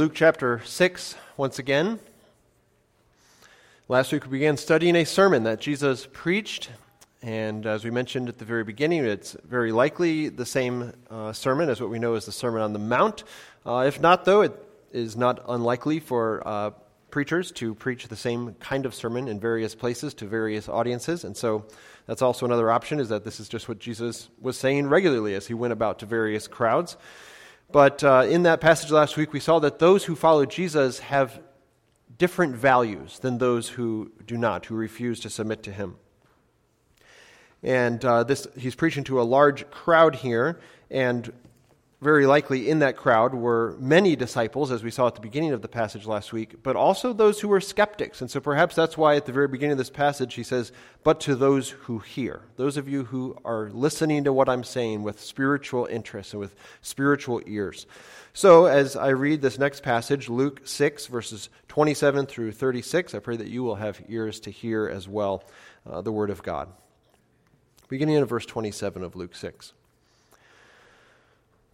Luke chapter 6 once again. Last week we began studying a sermon that Jesus preached, and as we mentioned at the very beginning, it's very likely the same uh, sermon as what we know as the Sermon on the Mount. Uh, if not, though, it is not unlikely for uh, preachers to preach the same kind of sermon in various places to various audiences, and so that's also another option, is that this is just what Jesus was saying regularly as he went about to various crowds. But uh, in that passage last week, we saw that those who follow Jesus have different values than those who do not, who refuse to submit to him. And uh, this, he's preaching to a large crowd here, and very likely in that crowd were many disciples, as we saw at the beginning of the passage last week, but also those who were skeptics. And so perhaps that's why at the very beginning of this passage he says, But to those who hear, those of you who are listening to what I'm saying with spiritual interest and with spiritual ears. So as I read this next passage, Luke 6, verses 27 through 36, I pray that you will have ears to hear as well uh, the Word of God. Beginning in verse 27 of Luke 6.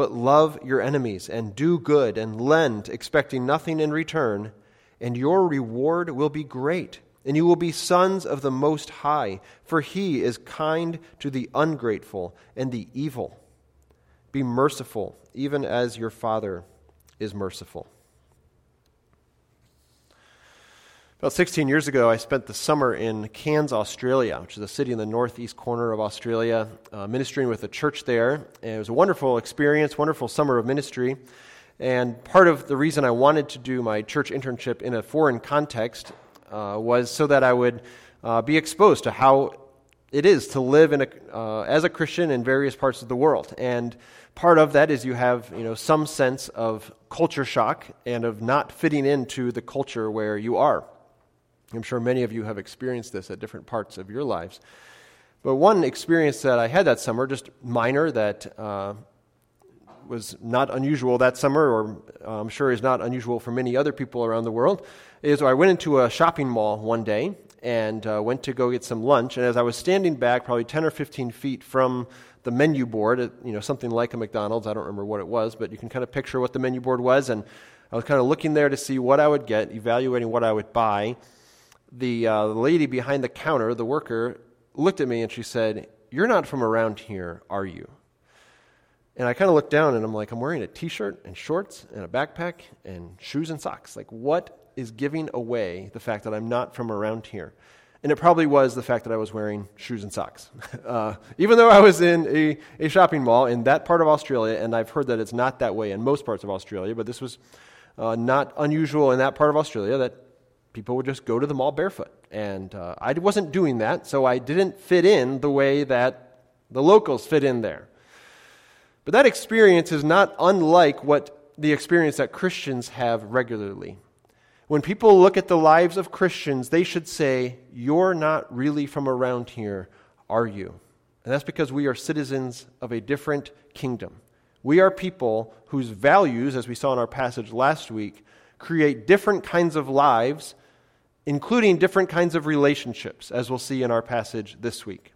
But love your enemies and do good and lend, expecting nothing in return, and your reward will be great, and you will be sons of the Most High, for he is kind to the ungrateful and the evil. Be merciful, even as your Father is merciful. About 16 years ago, I spent the summer in Cairns, Australia, which is a city in the northeast corner of Australia, uh, ministering with a church there. And it was a wonderful experience, wonderful summer of ministry. And part of the reason I wanted to do my church internship in a foreign context uh, was so that I would uh, be exposed to how it is to live in a, uh, as a Christian in various parts of the world. And part of that is you have you know, some sense of culture shock and of not fitting into the culture where you are. I'm sure many of you have experienced this at different parts of your lives. But one experience that I had that summer, just minor, that uh, was not unusual that summer, or I'm sure is not unusual for many other people around the world, is I went into a shopping mall one day and uh, went to go get some lunch. And as I was standing back, probably 10 or 15 feet from the menu board, you know, something like a McDonald's, I don't remember what it was, but you can kind of picture what the menu board was. And I was kind of looking there to see what I would get, evaluating what I would buy the uh, lady behind the counter, the worker, looked at me and she said, You're not from around here, are you? And I kind of looked down and I'm like, I'm wearing a t shirt and shorts and a backpack and shoes and socks. Like, what is giving away the fact that I'm not from around here? And it probably was the fact that I was wearing shoes and socks. Uh, even though I was in a, a shopping mall in that part of Australia, and I've heard that it's not that way in most parts of Australia, but this was uh, not unusual in that part of Australia that people would just go to the mall barefoot. And uh, I wasn't doing that, so I didn't fit in the way that the locals fit in there. But that experience is not unlike what the experience that Christians have regularly. When people look at the lives of Christians, they should say, You're not really from around here, are you? And that's because we are citizens of a different kingdom. We are people whose values, as we saw in our passage last week, create different kinds of lives including different kinds of relationships, as we'll see in our passage this week.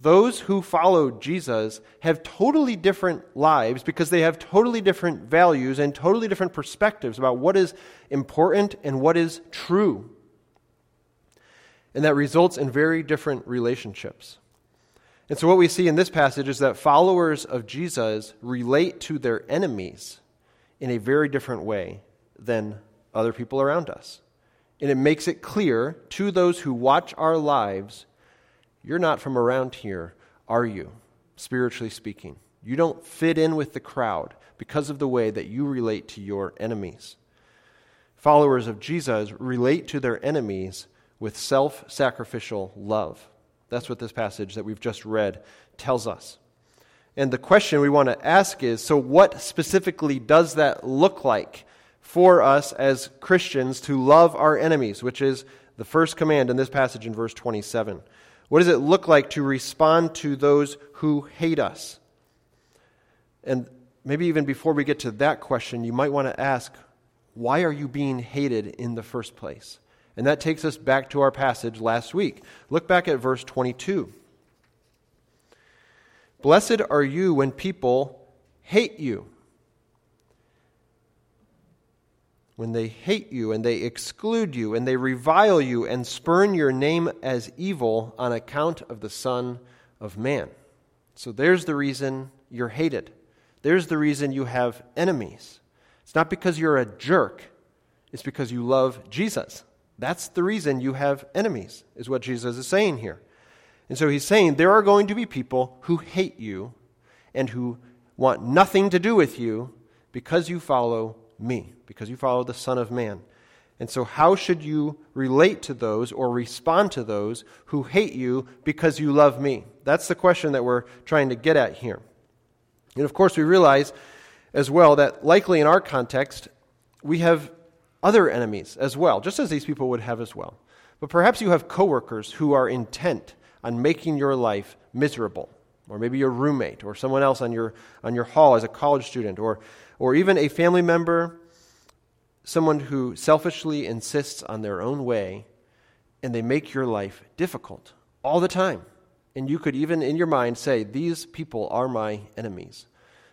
Those who follow Jesus have totally different lives because they have totally different values and totally different perspectives about what is important and what is true. And that results in very different relationships. And so, what we see in this passage is that followers of Jesus relate to their enemies in a very different way than other people around us. And it makes it clear to those who watch our lives you're not from around here, are you? Spiritually speaking. You don't fit in with the crowd because of the way that you relate to your enemies. Followers of Jesus relate to their enemies with self sacrificial love. That's what this passage that we've just read tells us. And the question we want to ask is so, what specifically does that look like for us as Christians to love our enemies, which is the first command in this passage in verse 27? What does it look like to respond to those who hate us? And maybe even before we get to that question, you might want to ask, why are you being hated in the first place? And that takes us back to our passage last week. Look back at verse 22. Blessed are you when people hate you. When they hate you and they exclude you and they revile you and spurn your name as evil on account of the Son of Man. So there's the reason you're hated. There's the reason you have enemies. It's not because you're a jerk, it's because you love Jesus. That's the reason you have enemies, is what Jesus is saying here. And so he's saying there are going to be people who hate you and who want nothing to do with you because you follow me, because you follow the Son of Man. And so, how should you relate to those or respond to those who hate you because you love me? That's the question that we're trying to get at here. And of course, we realize as well that likely in our context, we have other enemies as well, just as these people would have as well. But perhaps you have coworkers who are intent on making your life miserable, or maybe your roommate, or someone else on your, on your hall as a college student, or, or even a family member, someone who selfishly insists on their own way, and they make your life difficult all the time. And you could even in your mind say, These people are my enemies.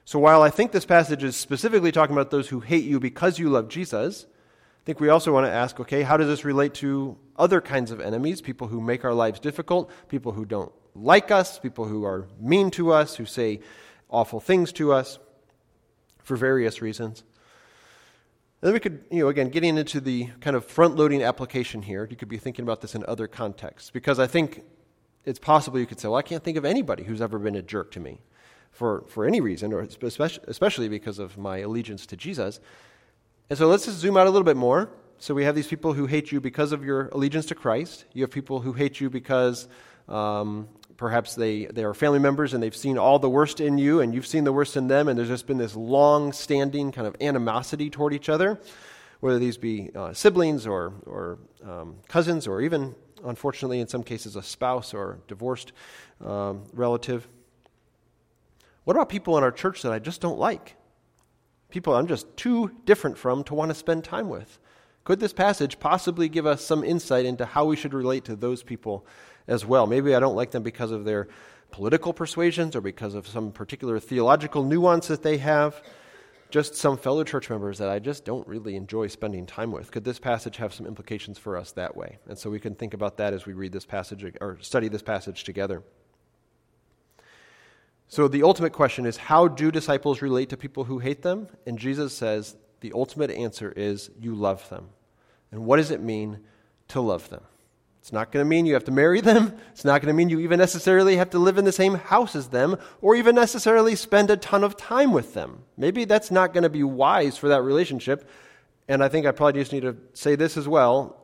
So while I think this passage is specifically talking about those who hate you because you love Jesus, I think we also want to ask okay, how does this relate to other kinds of enemies? People who make our lives difficult, people who don't like us, people who are mean to us, who say awful things to us for various reasons. And then we could, you know, again, getting into the kind of front loading application here, you could be thinking about this in other contexts. Because I think it's possible you could say, well, I can't think of anybody who's ever been a jerk to me for, for any reason, or especially, because of my allegiance to Jesus. And so let's just zoom out a little bit more. So we have these people who hate you because of your allegiance to Christ. You have people who hate you because um, perhaps they, they are family members and they've seen all the worst in you and you've seen the worst in them, and there's just been this long standing kind of animosity toward each other, whether these be uh, siblings or, or um, cousins or even, unfortunately, in some cases, a spouse or divorced um, relative. What about people in our church that I just don't like? people I'm just too different from to want to spend time with. Could this passage possibly give us some insight into how we should relate to those people as well? Maybe I don't like them because of their political persuasions or because of some particular theological nuance that they have. Just some fellow church members that I just don't really enjoy spending time with. Could this passage have some implications for us that way? And so we can think about that as we read this passage or study this passage together. So the ultimate question is how do disciples relate to people who hate them? And Jesus says the ultimate answer is you love them. And what does it mean to love them? It's not going to mean you have to marry them. It's not going to mean you even necessarily have to live in the same house as them or even necessarily spend a ton of time with them. Maybe that's not going to be wise for that relationship. And I think I probably just need to say this as well.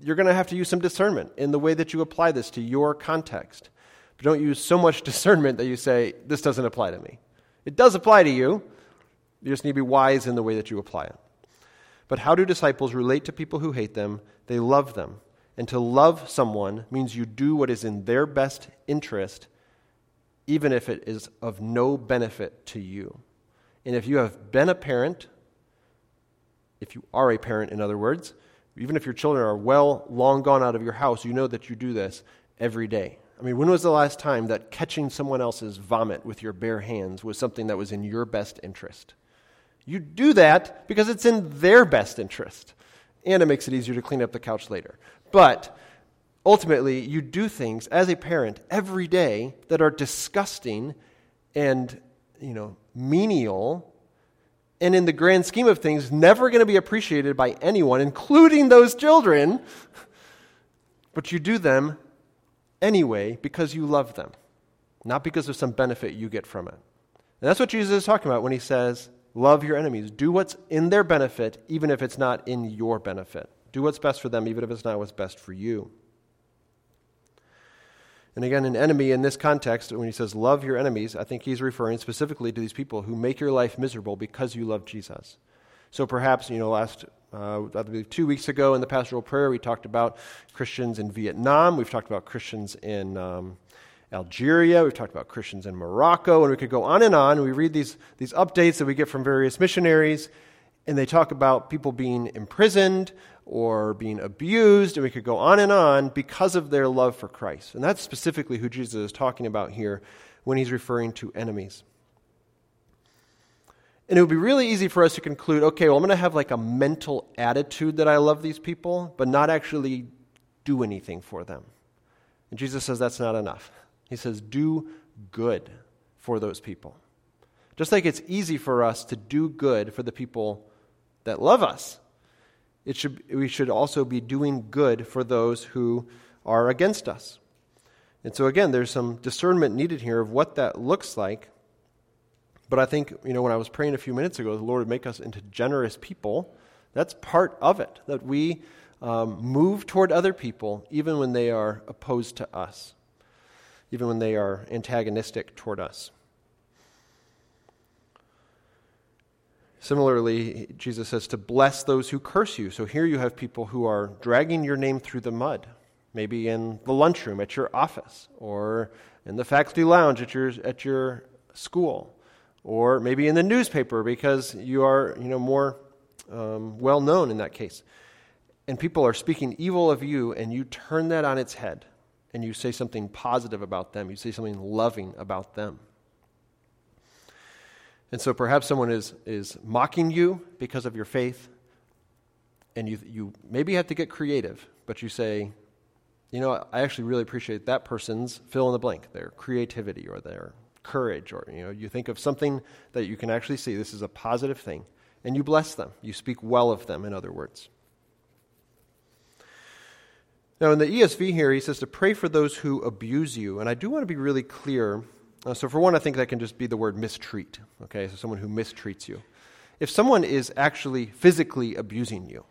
You're going to have to use some discernment in the way that you apply this to your context. But don't use so much discernment that you say, this doesn't apply to me. It does apply to you. You just need to be wise in the way that you apply it. But how do disciples relate to people who hate them? They love them. And to love someone means you do what is in their best interest, even if it is of no benefit to you. And if you have been a parent, if you are a parent, in other words, even if your children are well long gone out of your house, you know that you do this every day. I mean, when was the last time that catching someone else's vomit with your bare hands was something that was in your best interest? You do that because it's in their best interest, and it makes it easier to clean up the couch later. But ultimately, you do things as a parent every day that are disgusting and, you know, menial and in the grand scheme of things, never going to be appreciated by anyone, including those children. But you do them anyway because you love them, not because of some benefit you get from it. And that's what Jesus is talking about when he says, Love your enemies. Do what's in their benefit, even if it's not in your benefit. Do what's best for them, even if it's not what's best for you. And again, an enemy in this context, when he says love your enemies, I think he's referring specifically to these people who make your life miserable because you love Jesus. So perhaps, you know, last, uh, I believe two weeks ago in the pastoral prayer, we talked about Christians in Vietnam. We've talked about Christians in um, Algeria. We've talked about Christians in Morocco. And we could go on and on. We read these, these updates that we get from various missionaries, and they talk about people being imprisoned or being abused, and we could go on and on because of their love for Christ. And that's specifically who Jesus is talking about here when he's referring to enemies. And it would be really easy for us to conclude okay, well, I'm going to have like a mental attitude that I love these people, but not actually do anything for them. And Jesus says that's not enough. He says, do good for those people. Just like it's easy for us to do good for the people that love us, it should, we should also be doing good for those who are against us. And so, again, there's some discernment needed here of what that looks like but I think, you know, when I was praying a few minutes ago, the Lord would make us into generous people. That's part of it, that we um, move toward other people even when they are opposed to us, even when they are antagonistic toward us. Similarly, Jesus says to bless those who curse you. So here you have people who are dragging your name through the mud, maybe in the lunchroom at your office or in the faculty lounge at your, at your school or maybe in the newspaper because you are you know, more um, well known in that case. And people are speaking evil of you, and you turn that on its head and you say something positive about them, you say something loving about them. And so perhaps someone is, is mocking you because of your faith, and you, you maybe have to get creative, but you say, you know, I actually really appreciate that person's fill in the blank, their creativity or their courage, or you know, you think of something that you can actually see. This is a positive thing, and you bless them. You speak well of them, in other words. Now, in the ESV here, he says to pray for those who abuse you. And I do want to be really clear. Uh, so, for one, I think that can just be the word mistreat. Okay, so someone who mistreats you. If someone is actually physically abusing you,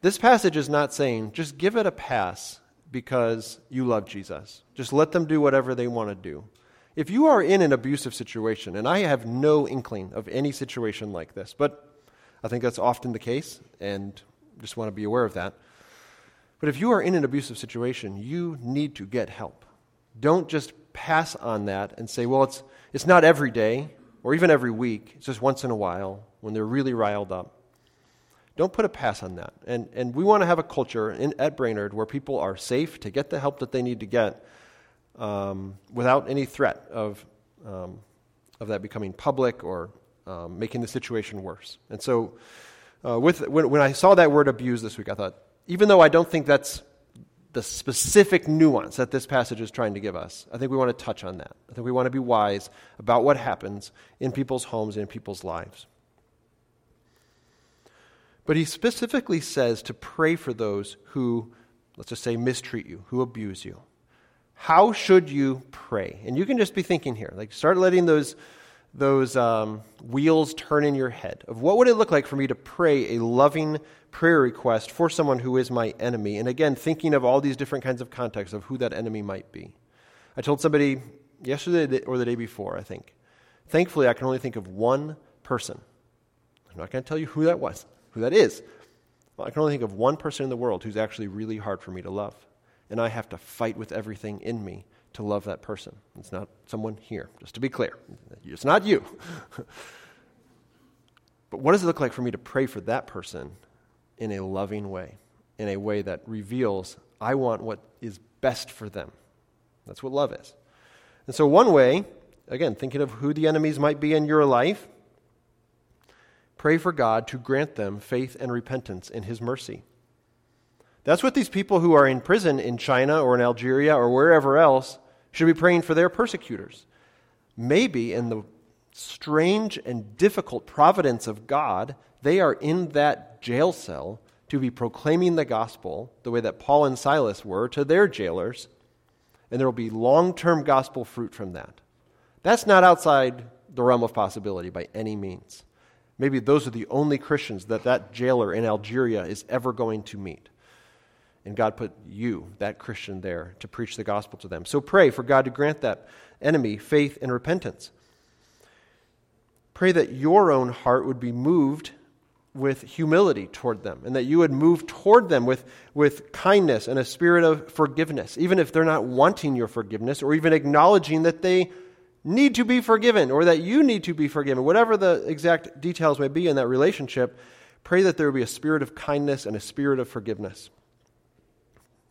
this passage is not saying just give it a pass because you love Jesus. Just let them do whatever they want to do. If you are in an abusive situation, and I have no inkling of any situation like this, but I think that's often the case, and just want to be aware of that. But if you are in an abusive situation, you need to get help. Don't just pass on that and say, well, it's, it's not every day or even every week, it's just once in a while when they're really riled up. Don't put a pass on that. And, and we want to have a culture in, at Brainerd where people are safe to get the help that they need to get um, without any threat of, um, of that becoming public or um, making the situation worse. And so, uh, with, when, when I saw that word abuse this week, I thought, even though I don't think that's the specific nuance that this passage is trying to give us, I think we want to touch on that. I think we want to be wise about what happens in people's homes and in people's lives. But he specifically says to pray for those who, let's just say, mistreat you, who abuse you. How should you pray? And you can just be thinking here, like start letting those, those um, wheels turn in your head of what would it look like for me to pray a loving prayer request for someone who is my enemy. And again, thinking of all these different kinds of contexts of who that enemy might be. I told somebody yesterday or the day before, I think. Thankfully, I can only think of one person. I'm not going to tell you who that was, who that is. Well, I can only think of one person in the world who's actually really hard for me to love and I have to fight with everything in me to love that person. It's not someone here, just to be clear. It's not you. but what does it look like for me to pray for that person in a loving way, in a way that reveals I want what is best for them? That's what love is. And so, one way, again, thinking of who the enemies might be in your life, pray for God to grant them faith and repentance in His mercy. That's what these people who are in prison in China or in Algeria or wherever else should be praying for their persecutors. Maybe in the strange and difficult providence of God, they are in that jail cell to be proclaiming the gospel the way that Paul and Silas were to their jailers, and there will be long term gospel fruit from that. That's not outside the realm of possibility by any means. Maybe those are the only Christians that that jailer in Algeria is ever going to meet. And God put you, that Christian, there to preach the gospel to them. So pray for God to grant that enemy faith and repentance. Pray that your own heart would be moved with humility toward them and that you would move toward them with, with kindness and a spirit of forgiveness, even if they're not wanting your forgiveness or even acknowledging that they need to be forgiven or that you need to be forgiven. Whatever the exact details may be in that relationship, pray that there would be a spirit of kindness and a spirit of forgiveness.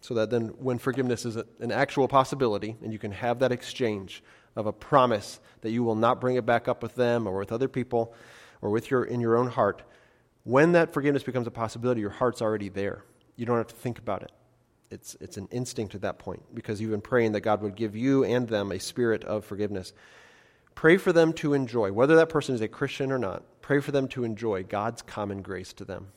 So that then, when forgiveness is an actual possibility and you can have that exchange of a promise that you will not bring it back up with them or with other people or with your, in your own heart, when that forgiveness becomes a possibility, your heart's already there. You don't have to think about it. It's, it's an instinct at that point because you've been praying that God would give you and them a spirit of forgiveness. Pray for them to enjoy, whether that person is a Christian or not, pray for them to enjoy God's common grace to them.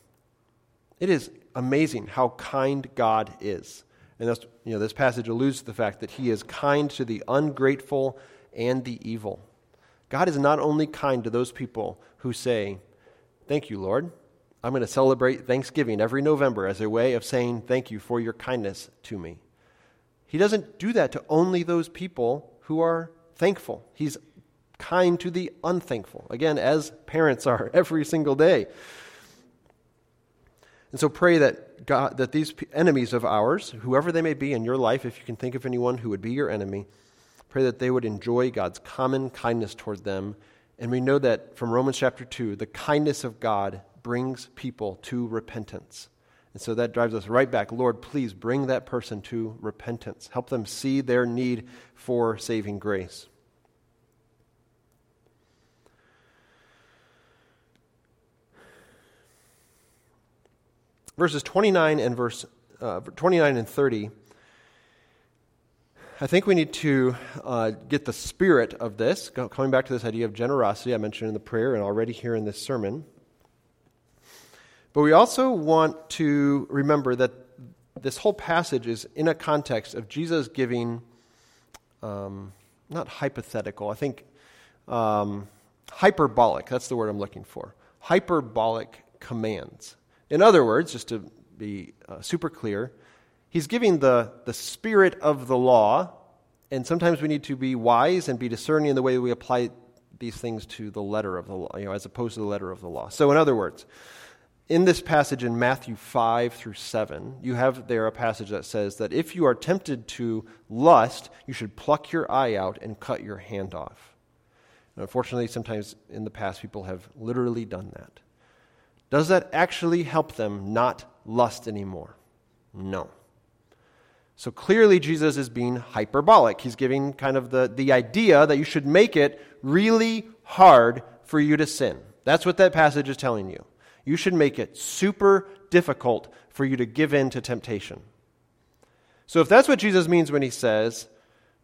It is amazing how kind God is. And that's, you know, this passage alludes to the fact that He is kind to the ungrateful and the evil. God is not only kind to those people who say, Thank you, Lord. I'm going to celebrate Thanksgiving every November as a way of saying thank you for your kindness to me. He doesn't do that to only those people who are thankful. He's kind to the unthankful. Again, as parents are every single day. And so pray that God, that these enemies of ours, whoever they may be in your life, if you can think of anyone who would be your enemy, pray that they would enjoy God's common kindness toward them and we know that from Romans chapter 2, the kindness of God brings people to repentance. And so that drives us right back. Lord, please bring that person to repentance. Help them see their need for saving grace. Verses 29 and verse uh, 29 and 30 I think we need to uh, get the spirit of this, coming back to this idea of generosity I mentioned in the prayer and already here in this sermon. But we also want to remember that this whole passage is in a context of Jesus giving, um, not hypothetical, I think um, hyperbolic, that's the word I'm looking for, hyperbolic commands. In other words, just to be uh, super clear, he's giving the, the spirit of the law, and sometimes we need to be wise and be discerning in the way we apply these things to the letter of the law, you know, as opposed to the letter of the law. So, in other words, in this passage in Matthew 5 through 7, you have there a passage that says that if you are tempted to lust, you should pluck your eye out and cut your hand off. And unfortunately, sometimes in the past, people have literally done that. Does that actually help them not lust anymore? No. So clearly, Jesus is being hyperbolic. He's giving kind of the, the idea that you should make it really hard for you to sin. That's what that passage is telling you. You should make it super difficult for you to give in to temptation. So, if that's what Jesus means when he says,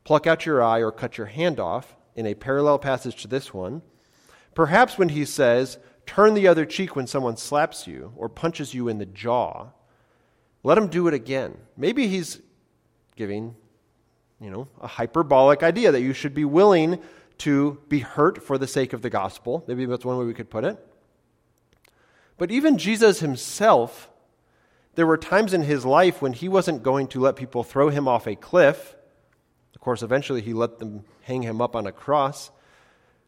pluck out your eye or cut your hand off, in a parallel passage to this one, perhaps when he says, turn the other cheek when someone slaps you or punches you in the jaw, let him do it again. Maybe he's giving, you know, a hyperbolic idea that you should be willing to be hurt for the sake of the gospel. Maybe that's one way we could put it. But even Jesus himself, there were times in his life when he wasn't going to let people throw him off a cliff. Of course, eventually he let them hang him up on a cross.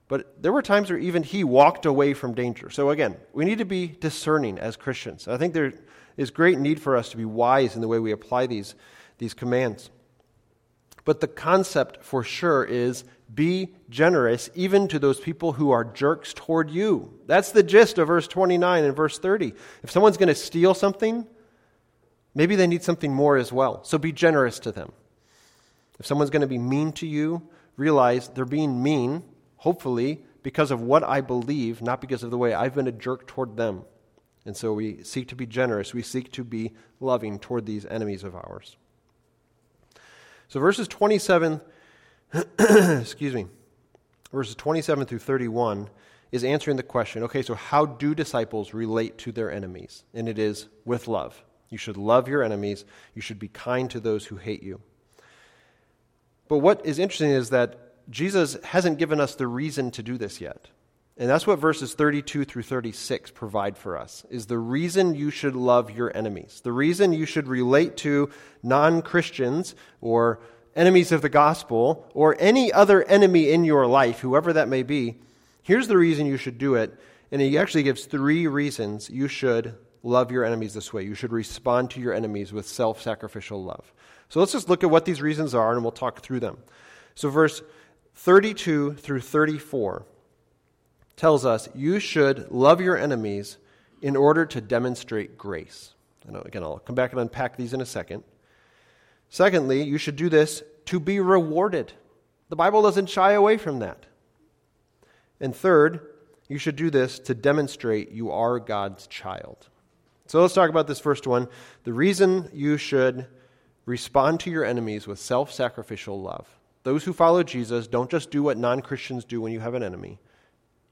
But there were times where even he walked away from danger. So again, we need to be discerning as Christians. I think there is great need for us to be wise in the way we apply these these commands. But the concept for sure is be generous even to those people who are jerks toward you. That's the gist of verse 29 and verse 30. If someone's going to steal something, maybe they need something more as well. So be generous to them. If someone's going to be mean to you, realize they're being mean, hopefully, because of what I believe, not because of the way I've been a jerk toward them. And so we seek to be generous. We seek to be loving toward these enemies of ours. So verses 27, excuse me, verses 27 through 31, is answering the question okay, so how do disciples relate to their enemies? And it is with love. You should love your enemies, you should be kind to those who hate you. But what is interesting is that Jesus hasn't given us the reason to do this yet. And that's what verses 32 through 36 provide for us is the reason you should love your enemies. The reason you should relate to non-Christians or enemies of the gospel or any other enemy in your life, whoever that may be. Here's the reason you should do it. And he actually gives three reasons you should love your enemies this way. You should respond to your enemies with self-sacrificial love. So let's just look at what these reasons are and we'll talk through them. So verse 32 through 34 tells us you should love your enemies in order to demonstrate grace. And again, I'll come back and unpack these in a second. Secondly, you should do this to be rewarded. The Bible doesn't shy away from that. And third, you should do this to demonstrate you are God's child. So let's talk about this first one. The reason you should respond to your enemies with self sacrificial love. Those who follow Jesus don't just do what non Christians do when you have an enemy.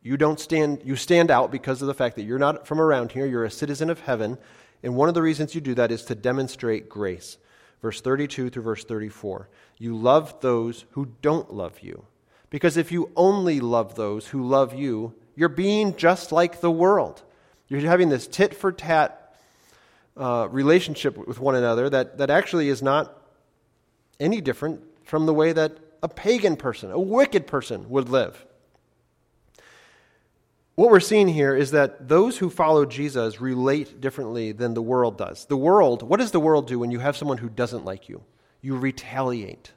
You don't stand, you stand out because of the fact that you're not from around here, you're a citizen of heaven. And one of the reasons you do that is to demonstrate grace. Verse 32 through verse 34. You love those who don't love you. Because if you only love those who love you, you're being just like the world. You're having this tit for tat uh, relationship with one another that, that actually is not any different from the way that a pagan person, a wicked person, would live. What we're seeing here is that those who follow Jesus relate differently than the world does. The world, what does the world do when you have someone who doesn't like you? You retaliate,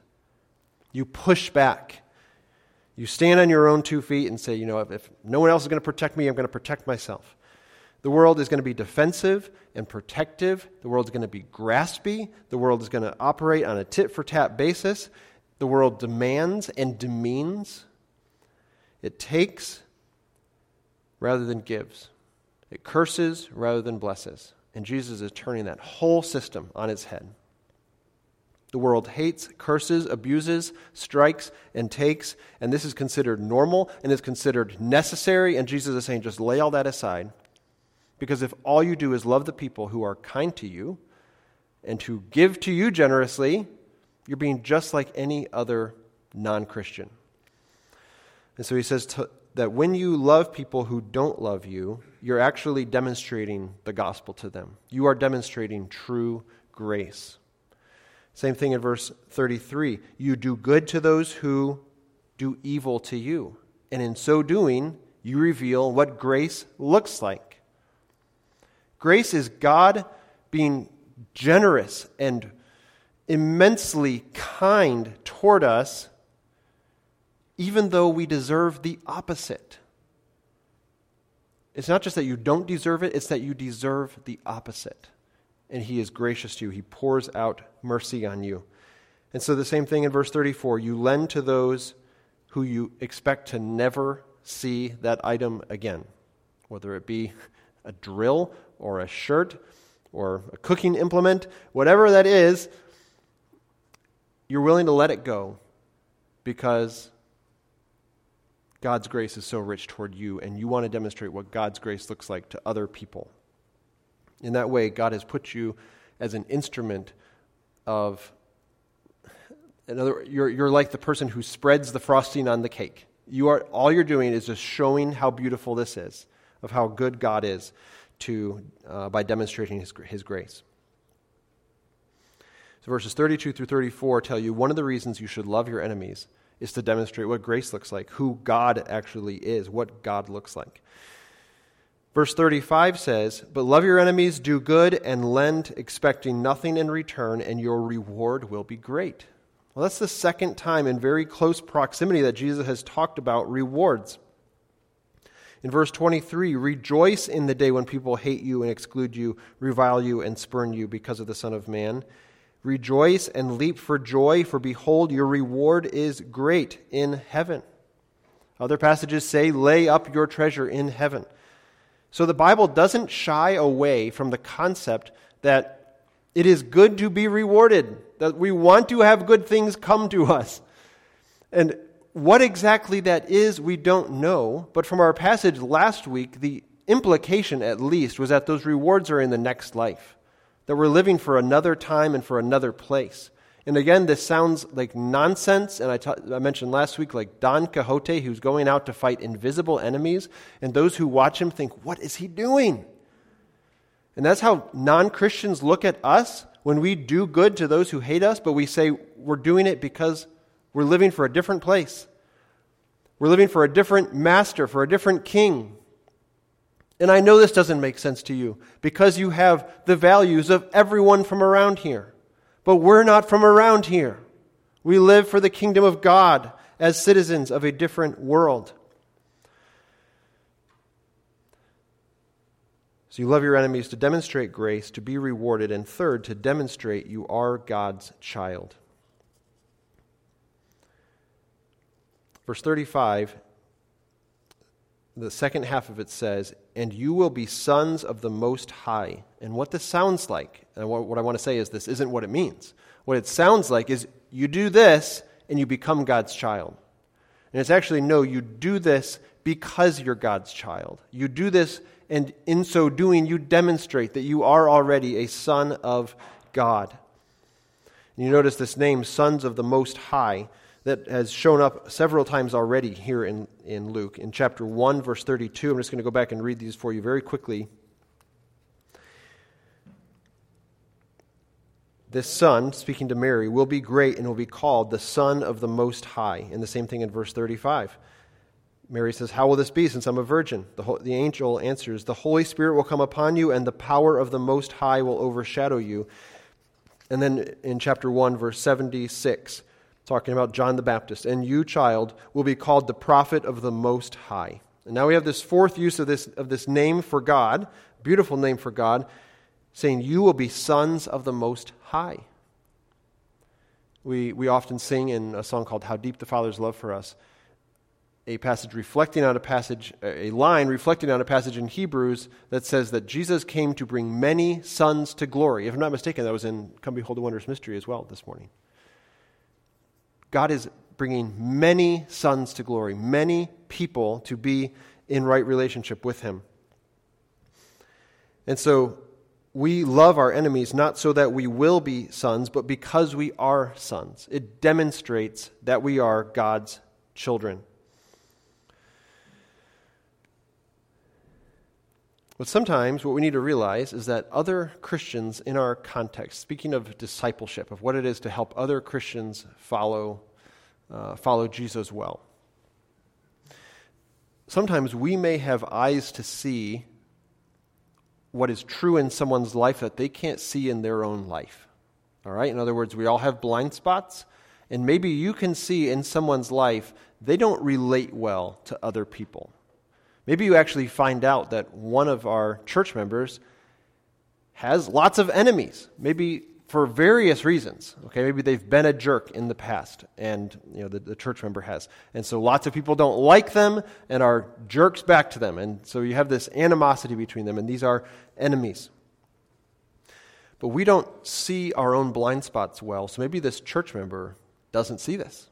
you push back. You stand on your own two feet and say, you know, if, if no one else is going to protect me, I'm going to protect myself. The world is going to be defensive and protective. The world is going to be graspy. The world is going to operate on a tit for tat basis. The world demands and demeans. It takes rather than gives. It curses rather than blesses. And Jesus is turning that whole system on its head. The world hates, curses, abuses, strikes, and takes, and this is considered normal and is considered necessary. And Jesus is saying, just lay all that aside. Because if all you do is love the people who are kind to you and to give to you generously, you're being just like any other non Christian. And so he says to, that when you love people who don't love you, you're actually demonstrating the gospel to them. You are demonstrating true grace. Same thing in verse 33. You do good to those who do evil to you. And in so doing, you reveal what grace looks like. Grace is God being generous and immensely kind toward us even though we deserve the opposite. It's not just that you don't deserve it, it's that you deserve the opposite. And He is gracious to you, He pours out mercy on you. And so, the same thing in verse 34 you lend to those who you expect to never see that item again, whether it be a drill or a shirt or a cooking implement, whatever that is, you're willing to let it go because God's grace is so rich toward you, and you want to demonstrate what God's grace looks like to other people. In that way, God has put you as an instrument of. Another, you're, you're like the person who spreads the frosting on the cake. You are, all you're doing is just showing how beautiful this is, of how good God is to, uh, by demonstrating his, his grace. Verses 32 through 34 tell you one of the reasons you should love your enemies is to demonstrate what grace looks like, who God actually is, what God looks like. Verse 35 says, But love your enemies, do good, and lend, expecting nothing in return, and your reward will be great. Well, that's the second time in very close proximity that Jesus has talked about rewards. In verse 23, rejoice in the day when people hate you and exclude you, revile you, and spurn you because of the Son of Man. Rejoice and leap for joy, for behold, your reward is great in heaven. Other passages say, lay up your treasure in heaven. So the Bible doesn't shy away from the concept that it is good to be rewarded, that we want to have good things come to us. And what exactly that is, we don't know. But from our passage last week, the implication, at least, was that those rewards are in the next life, that we're living for another time and for another place. And again, this sounds like nonsense. And I, mentioned last week, like Don Quixote, who's going out to fight invisible enemies. And those who watch him think, what is he doing? And that's how non Christians look at us when we do good to those who hate us, but we say we're doing it because we're living for a different place. We're living for a different master, for a different king. And I know this doesn't make sense to you because you have the values of everyone from around here. But we're not from around here. We live for the kingdom of God as citizens of a different world. So you love your enemies to demonstrate grace, to be rewarded, and third, to demonstrate you are God's child. Verse 35, the second half of it says, And you will be sons of the Most High. And what this sounds like, and what I want to say is this isn't what it means. What it sounds like is you do this and you become God's child. And it's actually no, you do this because you're God's child. You do this and in so doing, you demonstrate that you are already a son of God. And you notice this name, Sons of the Most High, that has shown up several times already here in, in Luke. In chapter 1, verse 32, I'm just going to go back and read these for you very quickly. This son, speaking to Mary, will be great and will be called the Son of the Most High. And the same thing in verse 35. Mary says, How will this be since I'm a virgin? The, the angel answers, The Holy Spirit will come upon you, and the power of the Most High will overshadow you. And then in chapter 1, verse 76, talking about John the Baptist, and you, child, will be called the prophet of the Most High. And now we have this fourth use of this, of this name for God, beautiful name for God, saying, You will be sons of the Most High. We, we often sing in a song called How Deep the Father's Love for Us a passage reflecting on a passage, a line reflecting on a passage in Hebrews that says that Jesus came to bring many sons to glory. If I'm not mistaken, that was in Come Behold the Wondrous Mystery as well this morning. God is bringing many sons to glory, many people to be in right relationship with Him. And so we love our enemies not so that we will be sons, but because we are sons. It demonstrates that we are God's children. But sometimes what we need to realize is that other Christians in our context, speaking of discipleship, of what it is to help other Christians follow, uh, follow Jesus well, sometimes we may have eyes to see what is true in someone's life that they can't see in their own life. All right? In other words, we all have blind spots, and maybe you can see in someone's life they don't relate well to other people. Maybe you actually find out that one of our church members has lots of enemies, maybe for various reasons. Okay, maybe they've been a jerk in the past, and you know the, the, church member has, and so lots of people don't like them and are jerks back to them, and so you have this animosity between them, and these are enemies. But we don't see our own blind spots well, so maybe this church member doesn't see this.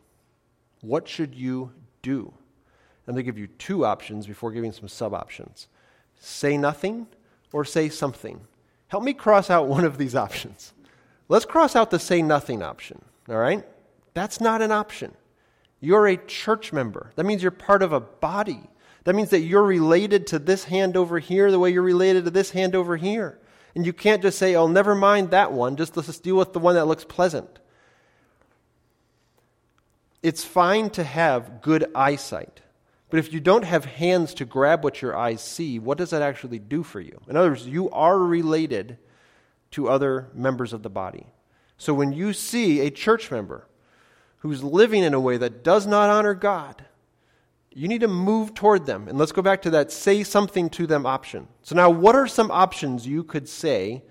What should you do? Going to give you two options before giving some sub options say nothing or say something. Help me cross out one of these options. Let's cross out the say nothing option, all right? That's not an option. You're a church member. That means you're part of a body. That means that you're related to this hand over here the way you're related to this hand over here. And you can't just say, oh, never mind that one, just let's deal with the one that looks pleasant. It's fine to have good eyesight. But if you don't have hands to grab what your eyes see, what does that actually do for you? In other words, you are related to other members of the body. So when you see a church member who's living in a way that does not honor God, you need to move toward them. And let's go back to that say something to them option. So now, what are some options you could say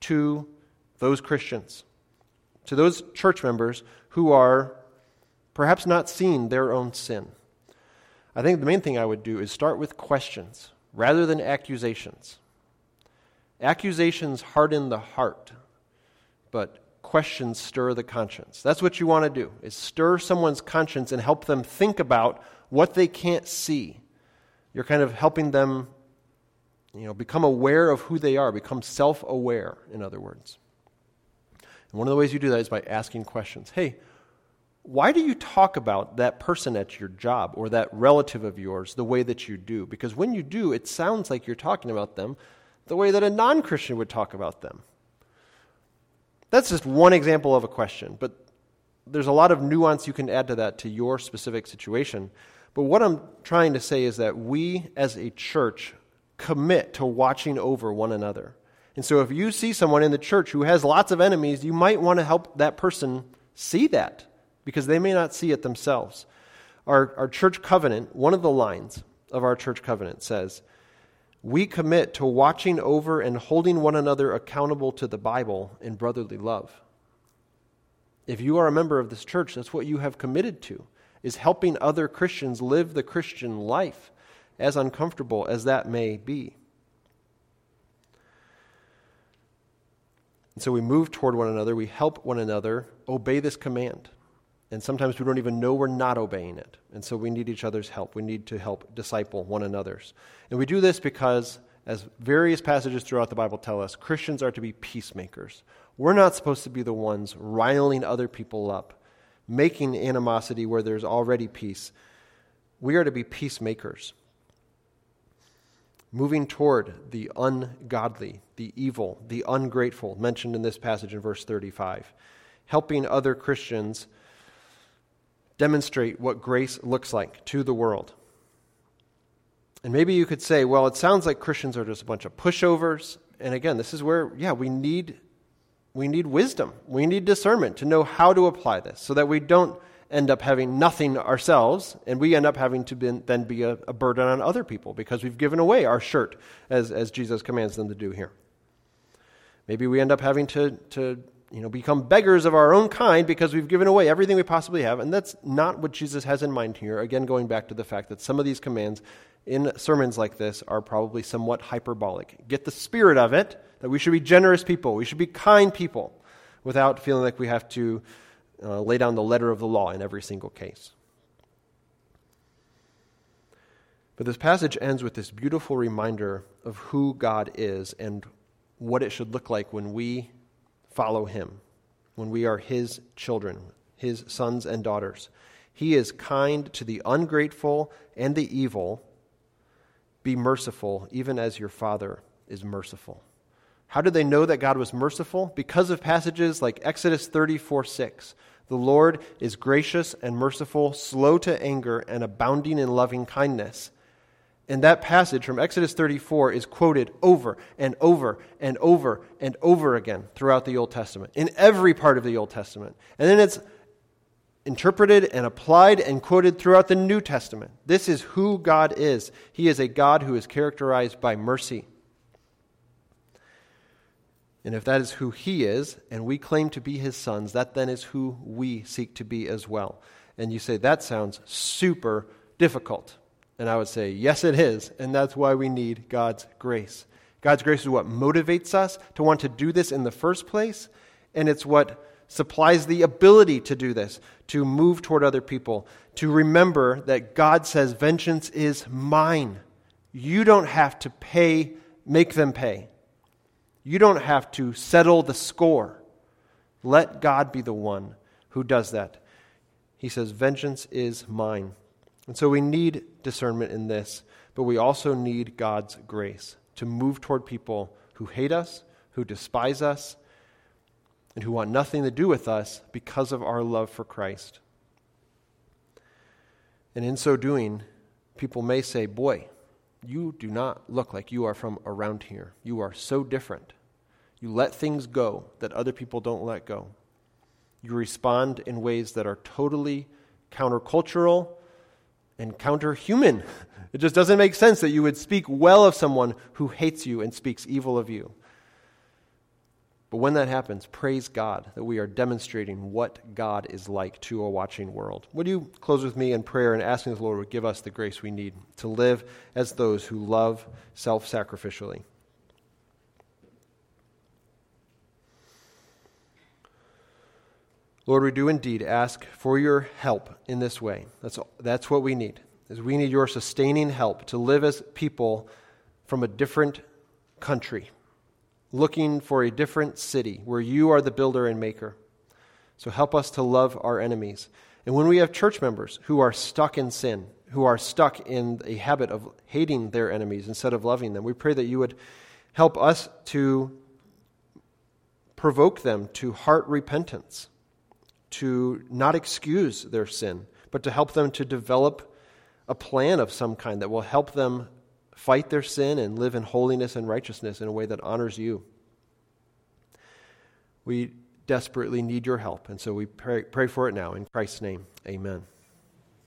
to those Christians, to those church members who are perhaps not seeing their own sin? I think the main thing I would do is start with questions rather than accusations. Accusations harden the heart, but questions stir the conscience. That's what you want to do, is stir someone's conscience and help them think about what they can't see. You're kind of helping them you know, become aware of who they are, become self aware, in other words. And one of the ways you do that is by asking questions. Hey, why do you talk about that person at your job or that relative of yours the way that you do? Because when you do, it sounds like you're talking about them the way that a non Christian would talk about them. That's just one example of a question, but there's a lot of nuance you can add to that to your specific situation. But what I'm trying to say is that we as a church commit to watching over one another. And so if you see someone in the church who has lots of enemies, you might want to help that person see that because they may not see it themselves. Our, our church covenant, one of the lines of our church covenant says, We commit to watching over and holding one another accountable to the Bible in brotherly love. If you are a member of this church, that's what you have committed to, is helping other Christians live the Christian life as uncomfortable as that may be. And so we move toward one another, we help one another obey this command. And sometimes we don't even know we're not obeying it. And so we need each other's help. We need to help disciple one another's. And we do this because, as various passages throughout the Bible tell us, Christians are to be peacemakers. We're not supposed to be the ones riling other people up, making animosity where there's already peace. We are to be peacemakers moving toward the ungodly, the evil, the ungrateful, mentioned in this passage in verse 35, helping other Christians demonstrate what grace looks like to the world. And maybe you could say, well, it sounds like Christians are just a bunch of pushovers. And again, this is where, yeah, we need, we need wisdom. We need discernment to know how to apply this so that we don't end up having nothing ourselves, and we end up having to then be a, a, burden on other people because we've given away our shirt, as, as Jesus commands them to do here. Maybe we end up having to, to you know, become beggars of our own kind because we've given away everything we possibly have, and that's not what Jesus has in mind here. Again, going back to the fact that some of these commands in sermons like this are probably somewhat hyperbolic. Get the spirit of it, that we should be generous people, we should be kind people, without feeling like we have to uh, lay down the letter of the law in every single case. But this passage ends with this beautiful reminder of who God is and what it should look like when we follow Him, when we are His children, His sons and daughters. He is kind to the ungrateful and the evil. Be merciful, even as your Father is merciful. How did they know that God was merciful? Because of passages like Exodus 34 6. The Lord is gracious and merciful, slow to anger, and abounding in loving kindness. And that passage from Exodus 34 is quoted over and over and over and over again throughout the Old Testament, in every part of the Old Testament. And then it's interpreted and applied and quoted throughout the New Testament. This is who God is. He is a God who is characterized by mercy. And if that is who he is, and we claim to be his sons, that then is who we seek to be as well. And you say, that sounds super difficult. And I would say, yes, it is. And that's why we need God's grace. God's grace is what motivates us to want to do this in the first place, and it's what supplies the ability to do this, to move toward other people, to remember that God says, Vengeance is mine. You don't have to pay, make them pay. You don't have to settle the score. Let God be the one who does that. He says, Vengeance is mine. And so we need discernment in this, but we also need God's grace to move toward people who hate us, who despise us, and who want nothing to do with us because of our love for Christ. And in so doing, people may say, Boy, you do not look like you are from around here. You are so different. You let things go that other people don't let go. You respond in ways that are totally countercultural and counterhuman. It just doesn't make sense that you would speak well of someone who hates you and speaks evil of you. But when that happens, praise God that we are demonstrating what God is like to a watching world. Would you close with me in prayer and asking the Lord to give us the grace we need to live as those who love self sacrificially? Lord, we do indeed ask for your help in this way. That's, that's what we need. Is we need your sustaining help to live as people from a different country, looking for a different city where you are the builder and maker. So help us to love our enemies. And when we have church members who are stuck in sin, who are stuck in a habit of hating their enemies instead of loving them, we pray that you would help us to provoke them to heart repentance, to not excuse their sin, but to help them to develop a plan of some kind that will help them fight their sin and live in holiness and righteousness in a way that honors you. We desperately need your help, and so we pray, pray for it now. In Christ's name, amen.